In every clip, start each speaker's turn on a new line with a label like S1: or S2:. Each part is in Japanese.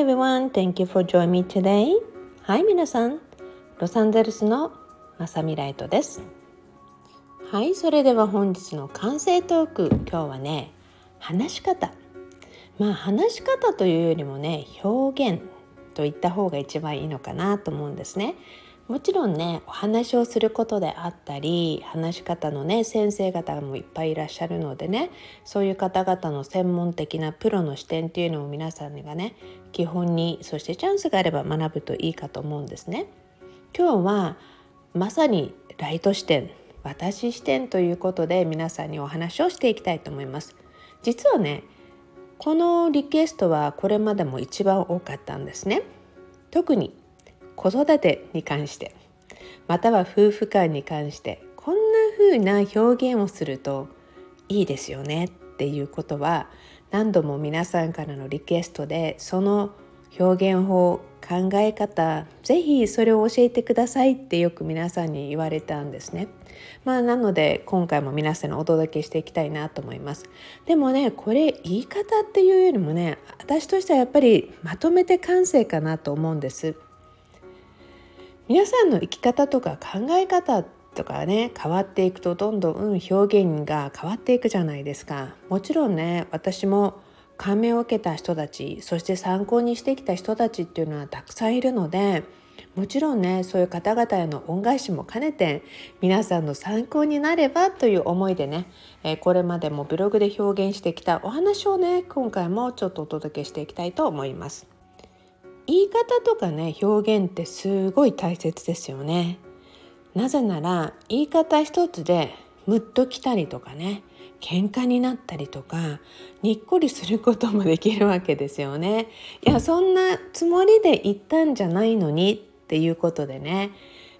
S1: Hi everyone, thank you for joining me today. はい皆さん、ロサンゼルスのまさみライトです。はい、それでは本日の完成トーク、今日はね、話し方。まあ話し方というよりもね、表現と言った方が一番いいのかなと思うんですね。もちろんねお話をすることであったり話し方のね先生方もいっぱいいらっしゃるのでねそういう方々の専門的なプロの視点っていうのを皆さんがね基本にそしてチャンスがあれば学ぶといいかと思うんですね。今日はまさにライト視点私視点ということで皆さんにお話をしていきたいと思います。実はねこのリクエストはこれまでも一番多かったんですね。特に子育てに関してまたは夫婦間に関してこんな風な表現をするといいですよねっていうことは何度も皆さんからのリクエストでその表現法考え方ぜひそれを教えてくださいってよく皆さんに言われたんですね。まあなので今回も皆さんにお届けしていきたいなと思います。でもねこれ言い方っていうよりもね私としてはやっぱりまとめて感性かなと思うんです。皆さんの生き方とか考え方とかね変わっていくとどんどん、表現が変わっていくじゃないですかもちろんね私も感銘を受けた人たちそして参考にしてきた人たちっていうのはたくさんいるのでもちろんねそういう方々への恩返しも兼ねて皆さんの参考になればという思いでね、えこれまでもブログで表現してきたお話をね今回もちょっとお届けしていきたいと思います。言い方とかね表現ってすごい大切ですよね。なぜなら言い方一つでムッときたりとかね喧嘩になったりとかにっこりすることもできるわけですよね。いやそんなつもりで言ったんじゃないのにっていうことでね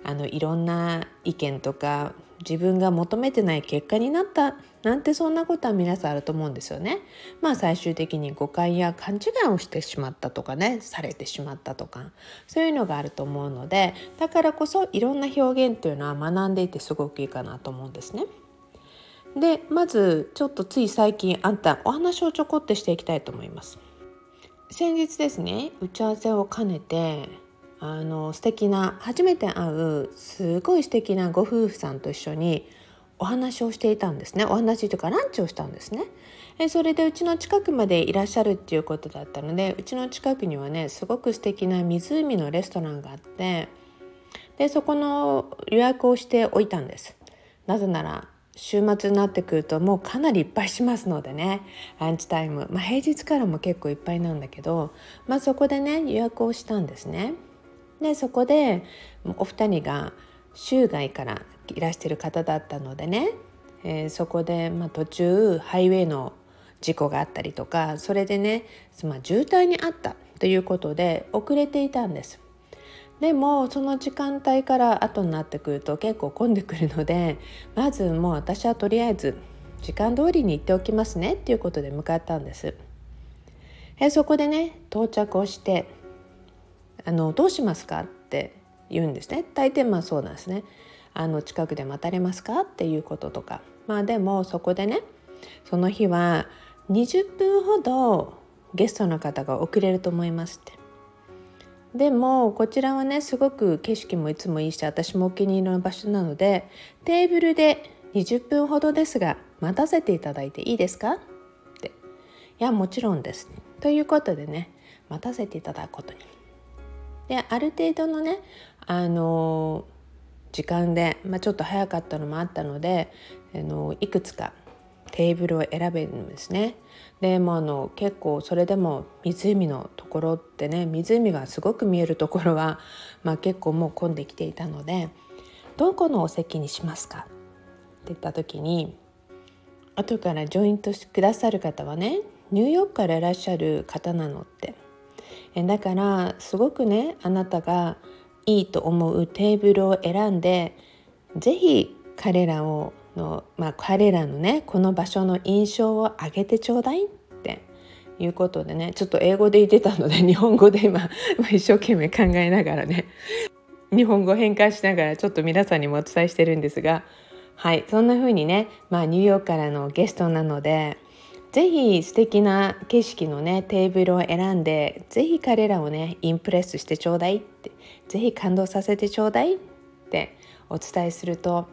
S1: あのいろんな意見とか自分が求めてない結果になったなんてそんなことは皆さんあると思うんですよね。まあ最終的に誤解や勘違いをしてしまったとかねされてしまったとかそういうのがあると思うのでだからこそいろんな表現というのは学んでいてすごくいいかなと思うんですね。でまずちょっとつい最近あったお話をちょこってしていきたいと思います。先日ですね打ち合わせを兼ねてあの素敵な初めて会うすごい素敵なご夫婦さんと一緒にお話をしていたんですね。お話というかランチをしたんですね。えそれでうちの近くまでいらっしゃるっていうことだったのでうちの近くにはねすごく素敵な湖のレストランがあってでそこの予約をしておいたんです。なぜなら週末になってくるともうかなりいっぱいしますのでねランチタイム、まあ、平日からも結構いっぱいなんだけど、まあ、そこでね予約をしたんですね。でそこでお二人が州外からいらしてる方だったのでね、えー、そこで、まあ、途中ハイウェイの事故があったりとかそれでね、まあ、渋滞にあったということで遅れていたんです。でもその時間帯から後になってくると結構混んでくるのでまずもう私はとりあえず時間通りに行っておきますねっていうことで向かったんです。えそこでね到着をしてあのどうしますかって言うんですね。大抵まあそうなんですね。あの近くで待たれますかっていうこととか。まあでもそこでねその日は20分ほどゲストの方が遅れると思いますって。でもこちらはねすごく景色もいつもいいし私もお気に入りの場所なのでテーブルで20分ほどですが待たせていただいていいですかって。いやもちろんです。ということでね待たせていただくことに。である程度のねあの時間で、まあ、ちょっと早かったのもあったのであのいくつかテーブルを選べるんですね。でもあの結構それでも湖のところってね湖がすごく見えるところは、まあ、結構もう混んできていたので「どこのお席にしますか?」って言った時に後からジョイントしてくださる方はねニューヨークからいらっしゃる方なのってだからすごくねあなたがいいと思うテーブルを選んで是非彼らをの、まあ、彼らのねこの場所の印象を上げてちょうだいっていうことでねちょっと英語で言ってたので 日本語で今一生懸命考えながらね日本語変換しながらちょっと皆さんにもお伝えしてるんですがはいそんな風にね、まあ、ニューヨークからのゲストなのでぜひ素敵な景色のねテーブルを選んでぜひ彼らをねインプレスしてちょうだいってぜひ感動させてちょうだいってお伝えすると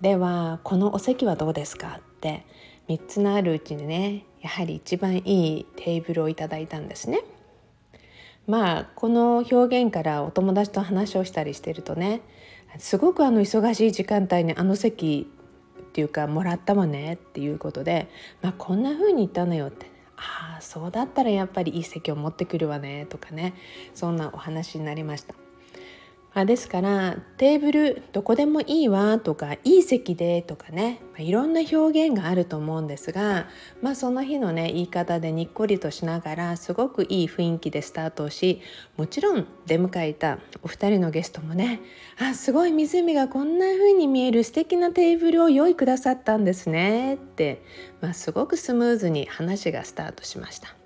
S1: ではこのお席はどうですかって3つのあるうちにねやはり一番いいテーブルをいただいたんですね。まあこの表現からお友達と話をしたりしてるとねすごくあの忙しい時間帯にあの席っていうかもらったわねっていうことで、まあ、こんな風に言ったのよってああそうだったらやっぱりいい席を持ってくるわねとかねそんなお話になりました。あですからテーブルどこでもいいわとかいい席でとかね、まあ、いろんな表現があると思うんですが、まあ、その日のね言い方でにっこりとしながらすごくいい雰囲気でスタートしもちろん出迎えたお二人のゲストもねあすごい湖がこんな風に見える素敵なテーブルを用意くださったんですねって、まあ、すごくスムーズに話がスタートしました。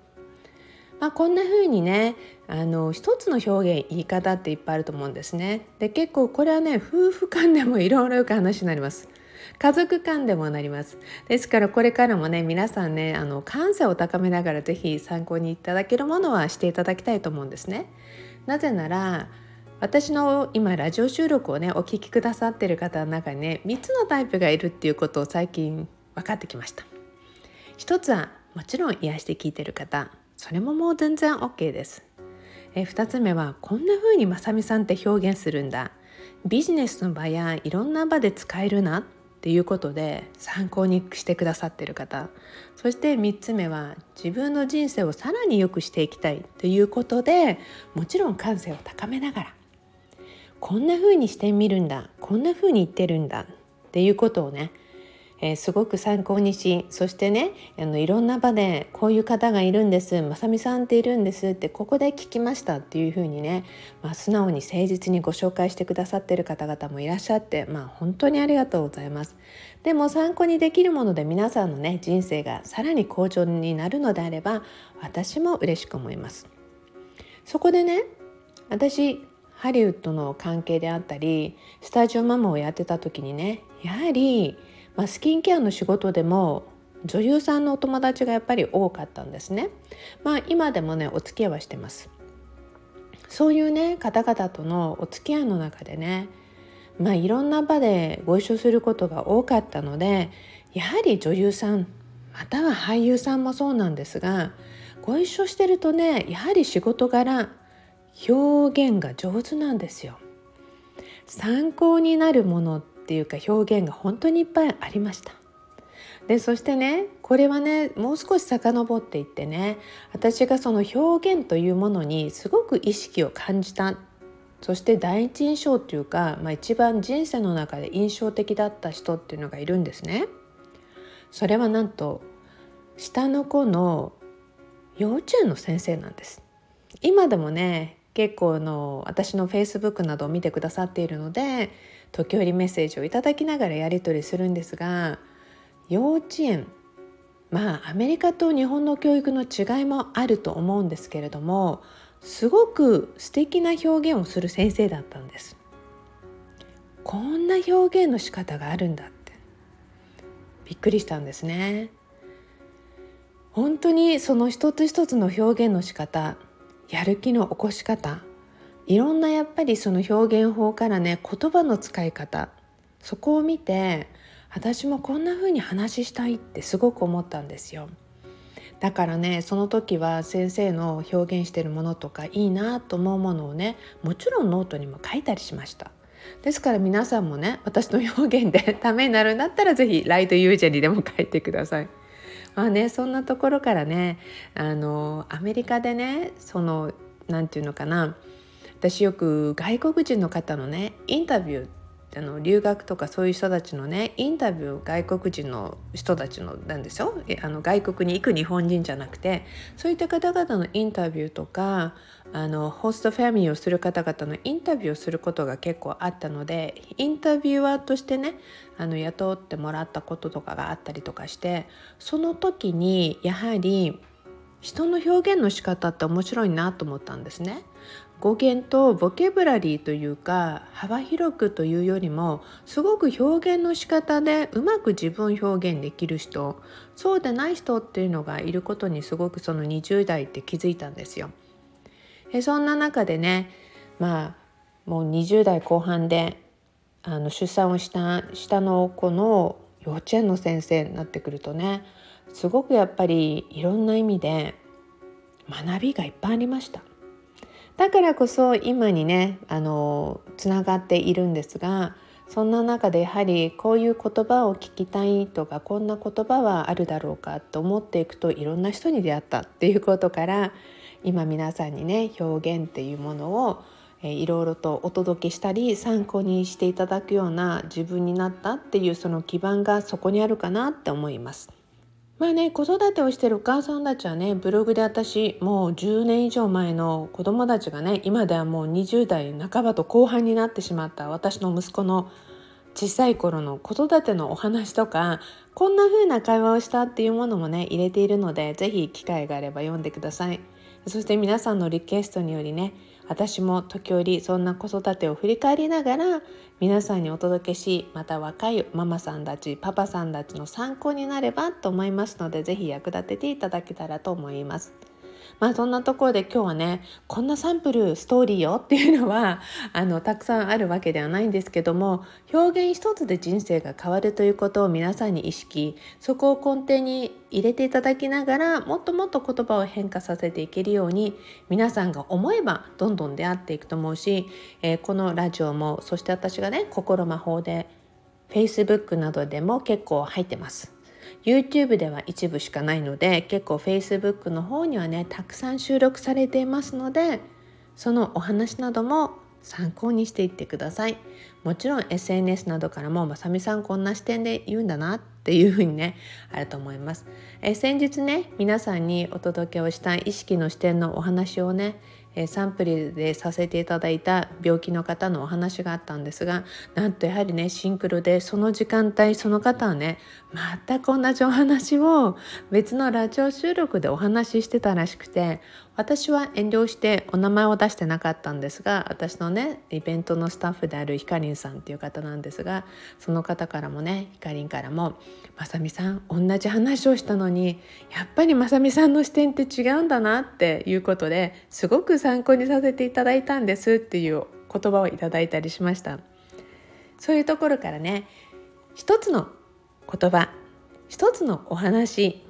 S1: まあ、こんな風にねあの一つの表現言い方っていっぱいあると思うんですね。で結構これはね夫婦間でもいろいろよく話になります。家族間でもなりますですからこれからもね皆さんねあの感性を高めながら是非参考にいただけるものはしていただきたいと思うんですねなぜなら私の今ラジオ収録をねお聞きくださってる方の中にね3つのタイプがいるっていうことを最近分かってきました一つはもちろん癒して聞いてる方それももう全然 OK です。え2つ目はこんな風にまさみさんって表現するんだ。ビジネスの場やいろんな場で使えるなっていうことで参考にしてくださってる方。そして3つ目は自分の人生をさらに良くしていきたいということでもちろん感性を高めながら。こんな風にしてみるんだこんな風に言ってるんだっていうことをねえー、すごく参考にしそしてねあのいろんな場でこういう方がいるんですまさみさんっているんですってここで聞きましたっていうふうにね、まあ、素直に誠実にご紹介してくださってる方々もいらっしゃって、まあ、本当にありがとうございます。でも参考にできるもので皆さんのね人生がさらに好調になるのであれば私も嬉しく思います。そこでね私ハリウッドの関係であったりスタジオママをやってた時にねやはりまあ、スキンケアの仕事でも女優さんのお友達がやっぱり多かったんですね。まあ今でもねお付き合いはしてます。そういうね方々とのお付き合いの中でねまあいろんな場でご一緒することが多かったのでやはり女優さんまたは俳優さんもそうなんですがご一緒してるとねやはり仕事柄表現が上手なんですよ。参考になるものっていうか表現が本当にいっぱいありました。でそしてねこれはねもう少し遡っていってね私がその表現というものにすごく意識を感じたそして第一印象っていうか、まあ、一番人生の中で印象的だった人っていうのがいるんですね。それはなんと下の子の幼稚園の先生なんです。今でもね結構の私のフェイスブックなどを見てくださっているので時折メッセージをいただきながらやり取りするんですが幼稚園まあアメリカと日本の教育の違いもあると思うんですけれどもすごく素敵な表現をする先生だったんです。こんな表現の仕方があるんだって。びっくりしたんですね。本当にその一つ一つの表現の仕方やる気の起こし方いろんなやっぱりその表現法からね言葉の使い方そこを見て私もこんな風に話したいってすごく思ったんですよ。だからねその時は先生の表現してるものとかいいなと思うものをねもちろんノートにも書いたりしました。ですから皆さんもね私の表現で ためになるんだったら是非ライトユージェリでも書いてください。まあねそんなところからねあのアメリカでねその何て言うのかな私よく外国人の方のねインタビューあの留学とかそういう人たちのねインタビュー外国人の人たちのなんですよあの外国に行く日本人じゃなくてそういった方々のインタビューとかあのホストファミリーをする方々のインタビューをすることが結構あったのでインタビュアーとしてねあの雇ってもらったこととかがあったりとかしてその時にやはり人の表現の仕方って面白いなと思ったんですね。語源とボケブラリーというか幅広くというよりもすごく表現の仕方でうまく自分表現できる人そうでない人っていうのがいることにすごくその20代って気づいたんですよ。えそんな中でねまあもう20代後半であの出産をした下の子の幼稚園の先生になってくるとねすごくやっぱりいろんな意味で学びがいっぱいありました。だからこそ今にねあのつながっているんですがそんな中でやはりこういう言葉を聞きたいとかこんな言葉はあるだろうかと思っていくといろんな人に出会ったっていうことから今皆さんにね表現っていうものをいろいろとお届けしたり参考にしていただくような自分になったっていうその基盤がそこにあるかなって思います。まあね子育てをしてるお母さんたちはねブログで私もう10年以上前の子供たちがね今ではもう20代半ばと後半になってしまった私の息子の小さい頃の子育てのお話とかこんな風な会話をしたっていうものもね入れているので是非機会があれば読んでくださいそして皆さんのリクエストによりね私も時折そんな子育てを振り返りながら皆さんにお届けしまた若いママさんたちパパさんたちの参考になればと思いますので是非役立てていただけたらと思います。まあそんなところで今日はねこんなサンプルストーリーよっていうのは あのたくさんあるわけではないんですけども表現一つで人生が変わるということを皆さんに意識そこを根底に入れていただきながらもっともっと言葉を変化させていけるように皆さんが思えばどんどん出会っていくと思うし、えー、このラジオもそして私がね心魔法で Facebook などでも結構入ってます。YouTube では一部しかないので結構 Facebook の方にはねたくさん収録されていますのでそのお話なども参考にしていってください。もちろん SNS などからもまさみさんこんな視点で言うんだなっていうふうにねあると思います。え先日ね皆さんにお届けをした意識の視点のお話をねえサンプルでさせていただいた病気の方のお話があったんですがなんとやはりねシンクロでその時間帯その方はね全く同じお話を別のラジオ収録でお話ししてたらしくて私は遠慮してお名前を出してなかったんですが私のねイベントのスタッフであるひかりんさんっていう方なんですがその方からもねひかりんからも「まさみさん同じ話をしたのにやっぱりまさみさんの視点って違うんだな」っていうことですごく参考にさせていただいたんですっていう言葉をいただいたりしました。そういうところからね一つの言葉一つのお話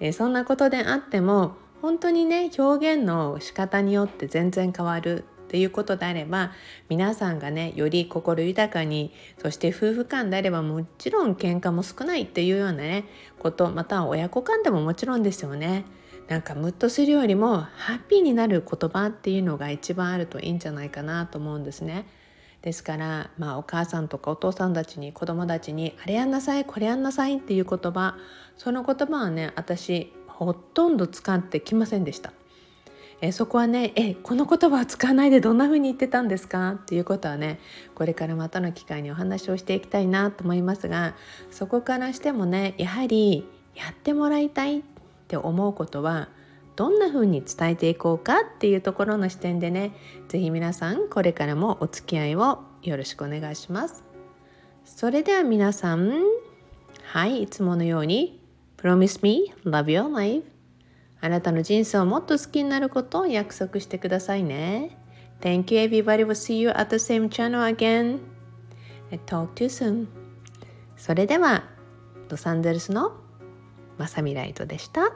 S1: えそんなことであっても本当にね表現の仕方によって全然変わるっていうことであれば皆さんがねより心豊かにそして夫婦間であればもちろん喧嘩も少ないっていうようなねことまたは親子間でももちろんですよね。なんかムッとするよりもハッピーになる言葉っていうのが一番あるといいんじゃないかなと思うんですね。ですから、まあ、お母さんとかお父さんたちに子供たちに「あれやんなさいこれやんなさい」っていう言葉その言葉はね私ほとんど使ってきませんでした。えそこはねえこの言葉は使わないでどんな風に言ってたんですかっていうことはねこれからまたの機会にお話をしていきたいなと思いますがそこからしてもねやはりやってもらいたいって思うことはどんな風に伝えていこうかっていうところの視点でね是非皆さんこれからもお付き合いをよろしくお願いします。それでは皆さんはいいつものように Promise me love your life あなたの人生をもっと好きになることを約束してくださいね。Thank you everybody. We'll see you at the same channel again. Talk to you soon. それでは、ロサンゼルスのまさみライトでした。